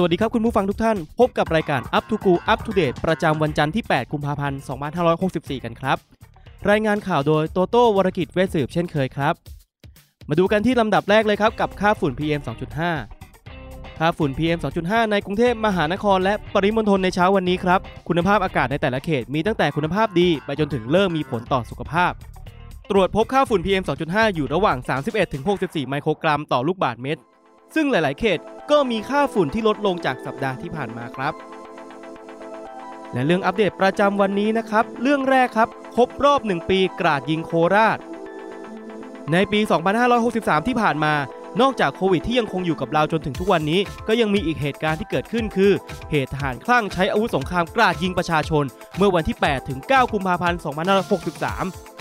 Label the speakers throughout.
Speaker 1: สวัสดีครับคุณผู้ฟังทุกท่าน พบกับรายการ Up to Go Up to Date ประจำวันจันทร์ที่ 8 กุมภาพันธ์ 2564 กันครับ รายงานข่าวโดยโตโต้วรกิจเวสืบเช่นเคยครับ มาดูกันที่ลำดับแรกเลยครับ กับค่าฝุ่น PM 2.5 ค่าฝุ่น PM 2.5 ในกรุงเทพมหานครและปริมณฑลในเช้าวันนี้ครับ คุณภาพอากาศในแต่ละเขตมีตั้งแต่คุณภาพดีไปจนถึงเริ่มมีผลต่อสุขภาพ ตรวจพบค่าฝุ่น PM 2.5 อยู่ระหว่าง 31-64 ไมโครกรัมต่อลูกบาศก์เมตร ซึ่งหลาย ๆ เขตก็มีค่าฝุ่นที่ลดลงจากสัปดาห์ที่ผ่านมาครับ และเรื่องอัปเดตประจำวันนี้นะครับ เรื่องแรกครับครบรอบ 1 ปีกราดยิงโคราช ในปี 2563 ที่ผ่านมานอกจากโควิดที่ยังคงอยู่กับเราจนถึงทุกวันนี้ ก็ยังมีอีกเหตุการณ์ที่เกิดขึ้นคือ เหตุทหารคลั่งใช้อาวุธสงครามกราดยิงประชาชน เมื่อวันที่ 8 ถึง 9 กุมภาพันธ์ 2563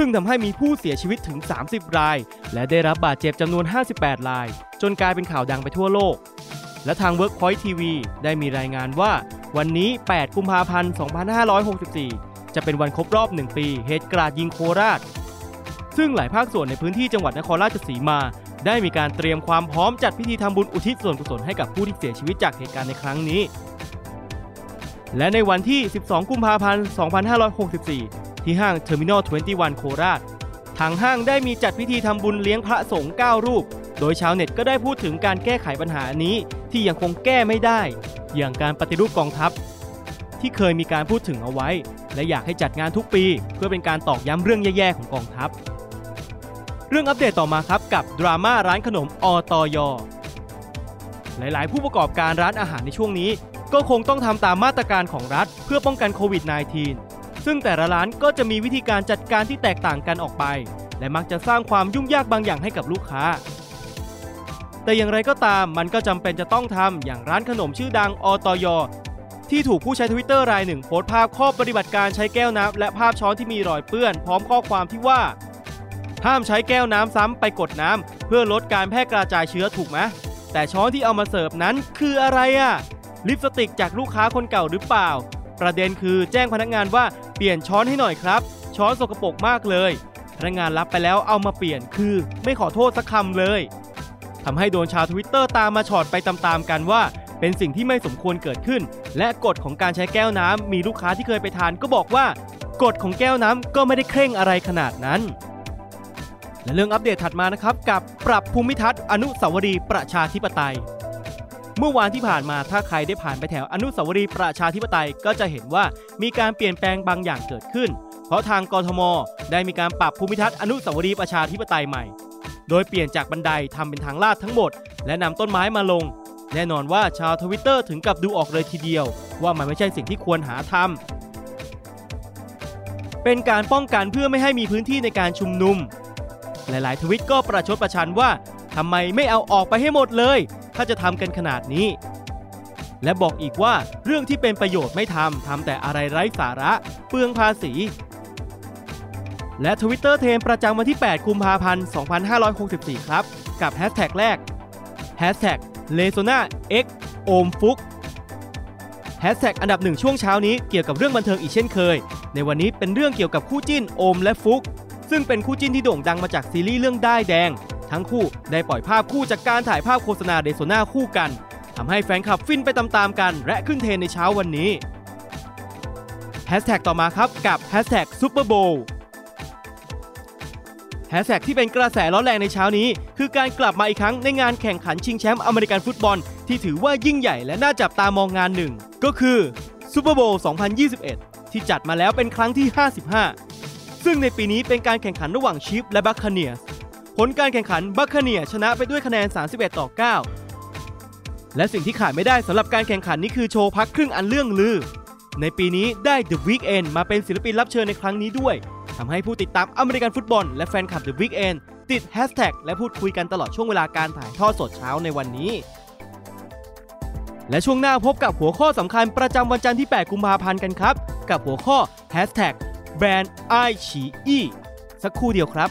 Speaker 1: ซึ่งทำให้มีผู้เสียชีวิตถึง 30 ราย และได้รับบาดเจ็บจำนวน 58 ราย จนกลายเป็นข่าวดังไปทั่วโลก และทาง Workpoint TV ได้มีรายงานว่า วันนี้ 8 กุมภาพันธ์ 2564 จะเป็นวันครบรอบ 1 ปี เหตุกราดยิงโคราช ซึ่งหลายภาคส่วนในพื้นที่จังหวัดนครราชสีมา ได้มีการเตรียมความพร้อมจัดพิธีทำบุญอุทิศส่วนกุศลให้กับผู้ที่เสียชีวิตจากเหตุการณ์ในครั้งนี้และในวันที่ 12 กุมภาพันธ์ 2564 ที่ห้าง Terminal 21 โคราช ทางห้างได้มีจัดพิธีทำบุญเลี้ยงพระสงฆ์9รูป โดยชาวเน็ตก็ได้พูดถึงการแก้ไขปัญหานี้ที่ยังคงแก้ไม่ได้ อย่างการปฏิรูปกองทัพ ที่เคยมีการพูดถึงเอาไว้ และอยากให้จัดงานทุกปี เพื่อเป็นการตอกย้ำเรื่องแย่ๆของกองทัพ เรื่องอัปเดตต่อมาครับกับดราม่าร้านขนมอตอยหลายๆ ผู้ประกอบการร้านอาหารในช่วงนี้ ก็คงต้องทำตามมาตรการของรัฐ เพื่อป้องกันโควิด -19 ซึ่งแต่ละร้านก็จะมีวิธีการจัดการที่แตกต่างกันออกไป และมักจะสร้างความยุ่งยากบางอย่างให้กับลูกค้า แต่อย่างไรก็ตามมันก็จำเป็นจะต้องทำอย่างร้านขนมชื่อดังอตอยที่ถูกผู้ใช้ทวิตเตอร์รายหนึ่งโพสต์ภาพข้อปฏิบัติการใช้แก้วน้ำและภาพช้อนที่มีรอยเปื้อน พร้อมข้อความที่ว่า ห้ามใช้แก้วน้ำซ้ำไปกดน้ำเพื่อลดการแพร่กระจายเชื้อถูกไหมแต่ช้อนที่เอามาเสิร์ฟนั้นคืออะไรอะลิปสติกจากลูกค้าคนเก่าหรือเปล่า ประเด็นคือแจ้งพนักงานว่าเปลี่ยนช้อนให้หน่อยครับ ช้อนสกปรกมากเลย พนักงานรับไปแล้วเอามาเปลี่ยนคือ ไม่ขอโทษสักคำเลยทำให้โดนชาวทวิตเตอร์ตามมาฉอดไปตามๆกันว่าเป็นสิ่งที่ไม่สมควรเกิดขึ้น และกฎของการใช้แก้วน้ำมีลูกค้าที่เคยไปทานก็บอกว่ากฎของแก้วน้ำก็ไม่ได้เคร่งอะไรขนาดนั้น และเรื่องอัปเดตถัดมานะครับกับปรับภูมิทัศน์อนุสาวรีย์ประชาธิปไตย เมื่อวานที่ผ่านมาถ้าใครได้ผ่านไปแถวอนุสาวรีย์ประชาธิปไตยก็จะเห็นว่ามีการเปลี่ยนแปลงบางอย่างเกิดขึ้น เพราะทางกรทม ได้มีการปรับภูมิทัศน์อนุสาวรีย์ประชาธิปไตยใหม่ โดยเปลี่ยนจากบันไดทำเป็นทางลาดทั้งหมด และนำต้นไม้มาลง แน่นอนว่าชาวทวิตเตอร์ถึงกับดูออกเลยทีเดียว ว่ามันไม่ใช่สิ่งที่ควรหาทำเป็นการป้องกันเพื่อไม่ให้มีพื้นที่ในการชุมนุม หลาย ๆ ทวิตก็ประชดประชันว่าทำไมไม่เอาออกไปให้หมดเลย ถ้าจะทำกันขนาดนี้ และบอกอีกว่าเรื่องที่เป็นประโยชน์ไม่ทำทำแต่อะไรไร้สาระเปลืองภาษี และทวิตเตอร์เทรนด์ประจำวันที่ 8 กุมภาพันธ์ 2564 ครับ กับแฮชแท็กแรก Hashtag l e s o n a x โอมฟุกแฮชแท็กอันดับหนึ่งช่วงเช้านี้เกี่ยวกับเรื่องบันเทิงอีกเช่นเคย ในวันนี้เป็นเรื่องเกี่ยวกับคู่จิ้นโอมและฟลุ๊ค ซึ่งเป็นคู่จิ้นที่โด่งดังมาจากซีรีส์เรื่องด้ายแดง ทั้งคู่ได้ปล่อยภาพคู่จากการถ่ายภาพโฆษณา LESONA คู่กันทำให้แฟนคลับฟินไปตามๆกัน และขึ้นเทรนด์ในเช้าวันนี้แฮชแท็กต่อมาครับกับแฮชแท็ก Super Bowl แฮชแท็กที่เป็นกระแสร้อนแรงในเช้านี้ คือการกลับมาอีกครั้งในงานแข่งขันชิงแชมป์อเมริกันฟุตบอล ที่ถือว่ายิ่งใหญ่และน่าจับตามองงานหนึ่ง ก็คือซูเปอร์โบว์2021 ที่จัดมาแล้วเป็นครั้งที่ 55 ซึ่งในปีนี้เป็นการแข่งขันระหว่างชิฟและบัคคาเนียส ผลการแข่งขันบัคคเนียชนะไปด้วยคะแนน 31 ต่อ 9 และสิ่งที่ขาดไม่ได้สำหรับการแข่งขันนี้คือโชว์พักครึ่งอันเรื่องลือ ในปีนี้ได้ The Weeknd มาเป็นศิลปินรับเชิญในครั้งนี้ด้วยทำให้ผู้ติดตามอเมริกันฟุตบอลและแฟนคลับ The Weeknd ติดแฮชแท็กและพูดคุยกันตลอดช่วงเวลาการถ่ายทอดสดเช้าในวันนี้ และช่วงหน้าพบกับหัวข้อสำคัญประจำวันจันทร์ที่ 8 กุมภาพันธ์กันครับ กับหัวข้อ Hashtag แบรนด์ไอฉีอีสักครู่เดียวครับ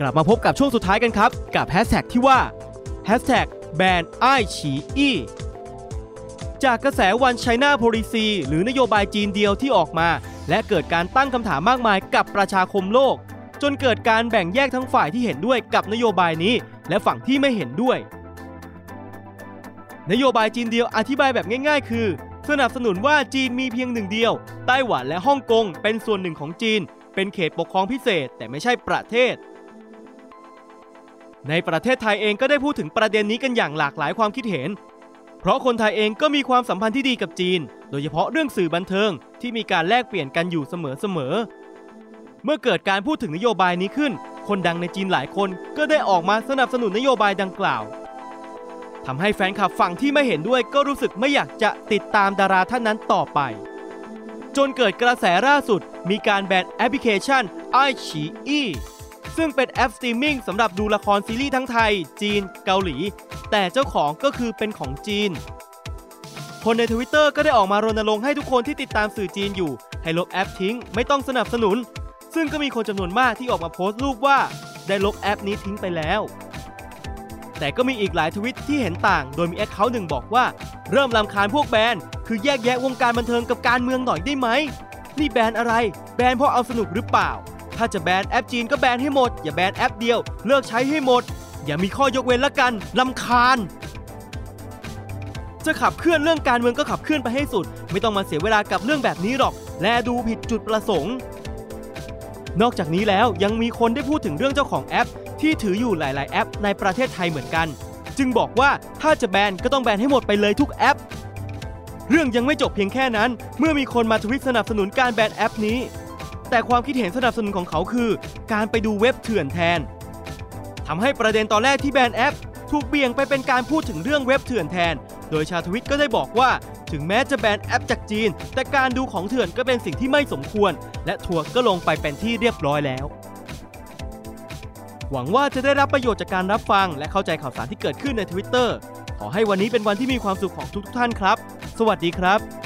Speaker 1: กลับมาพบกับช่วงสุดท้ายกันครับ กับแฮชแท็กที่ว่า Hashtag แบนไอฉีอีจากกระแสวันไชน่าโพลิซีหรือนโยบายจีนเดียวที่ออกมา และเกิดการตั้งคำถามมากมายกับประชาคมโลก จนเกิดการแบ่งแยกทั้งฝ่ายที่เห็นด้วยกับนโยบายนี้ และฝั่งที่ไม่เห็นด้วย นโยบายจีนเดียวอธิบายแบบง่าย ๆ คือ สนับสนุนว่าจีนมีเพียงหนึ่งเดียว ไต้หวันและฮ่องกงเป็นส่วนหนึ่งของจีน เป็นเขตปกครองพิเศษแต่ไม่ใช่ประเทศ ในประเทศไทยเองก็ได้พูดถึงประเด็นนี้กันอย่างหลากหลายความคิดเห็น เพราะคนไทยเองก็มีความสัมพันธ์ที่ดีกับจีน โดยเฉพาะเรื่องสื่อบันเทิงที่มีการแลกเปลี่ยนกันอยู่เสมอๆ เมื่อเกิดการพูดถึงนโยบายนี้ขึ้น คนดังในจีนหลายคนก็ได้ออกมาสนับสนุนนโยบายดังกล่าวทำให้แฟนคลับฝั่งที่ไม่เห็นด้วยก็รู้สึกไม่อยากจะติดตามดาราท่านนั้นต่อไป จนเกิดกระแสล่าสุด มีการแบนแอปพลิเคชันไอฉีอี ซึ่งเป็นแอปสตรีมมิ่งสำหรับดูละครซีรีส์ทั้งไทย จีน เกาหลี แต่เจ้าของก็คือเป็นของจีน คนในทวิตเตอร์ก็ได้ออกมารณรงค์ให้ทุกคนที่ติดตามสื่อจีนอยู่ ให้ลบแอปทิ้ง ไม่ต้องสนับสนุน ซึ่งก็มีคนจำนวนมากที่ออกมาโพสต์รูปว่า ได้ลบแอปนี้ทิ้งไปแล้ว แต่ก็มีอีกหลายทวิตที่เห็นต่าง โดยมี account หนึ่งบอกว่า เริ่มลำคาญพวกแบรนด์คือแยกแยะวงการบันเทิงกับการเมืองหน่อยได้ไหมนี่แบรนด์อะไร แบรนด์เพราะเอาสนุกหรือเปล่า ถ้าจะแบนแอปจีนก็แบนให้หมด อย่าแบนแอปเดียว เลิกใช้ให้หมด อย่ามีข้อยกเว้นละกันลำคาญ จะขับเคลื่อนเรื่องการเมืองก็ขับเคลื่อนไปให้สุด ไม่ต้องมาเสียเวลากับเรื่องแบบนี้หรอก และดูผิดจุดประสงค์ นอกจากนี้แล้วยังมีคนได้พูดถึงเรื่องเจ้าของแอป ที่ถืออยู่หลาย ๆ แอป ในประเทศไทยเหมือนกัน จึงบอกว่าถ้าจะแบนก็ต้องแบนให้หมดไปเลยทุกแอป เรื่องยังไม่จบเพียงแค่นั้น เมื่อมีคนมาทวิตสนับสนุนการแบนแอปนี้ แต่ความคิดเห็นสนับสนุนของเขาคือ การไปดูเว็บเถื่อนแทนทำให้ประเด็นตอนแรกที่แบนแอป ถูกเบี่ยงไปเป็นการพูดถึงเรื่องเว็บเถื่อนแทน โดยชาทวิตก็ได้บอกว่า ถึงแม้จะแบนแอปจากจีน แต่การดูของเถื่อนก็เป็นสิ่งที่ไม่สมควร และทัวร์ก็ลงไปเป็นที่เรียบร้อยแล้วหวังว่าจะได้รับประโยชน์จากการรับฟัง และเข้าใจข่าวสารที่เกิดขึ้นใน Twitter ขอให้วันนี้เป็นวันที่มีความสุขของทุกๆท่านครับ สวัสดีครับ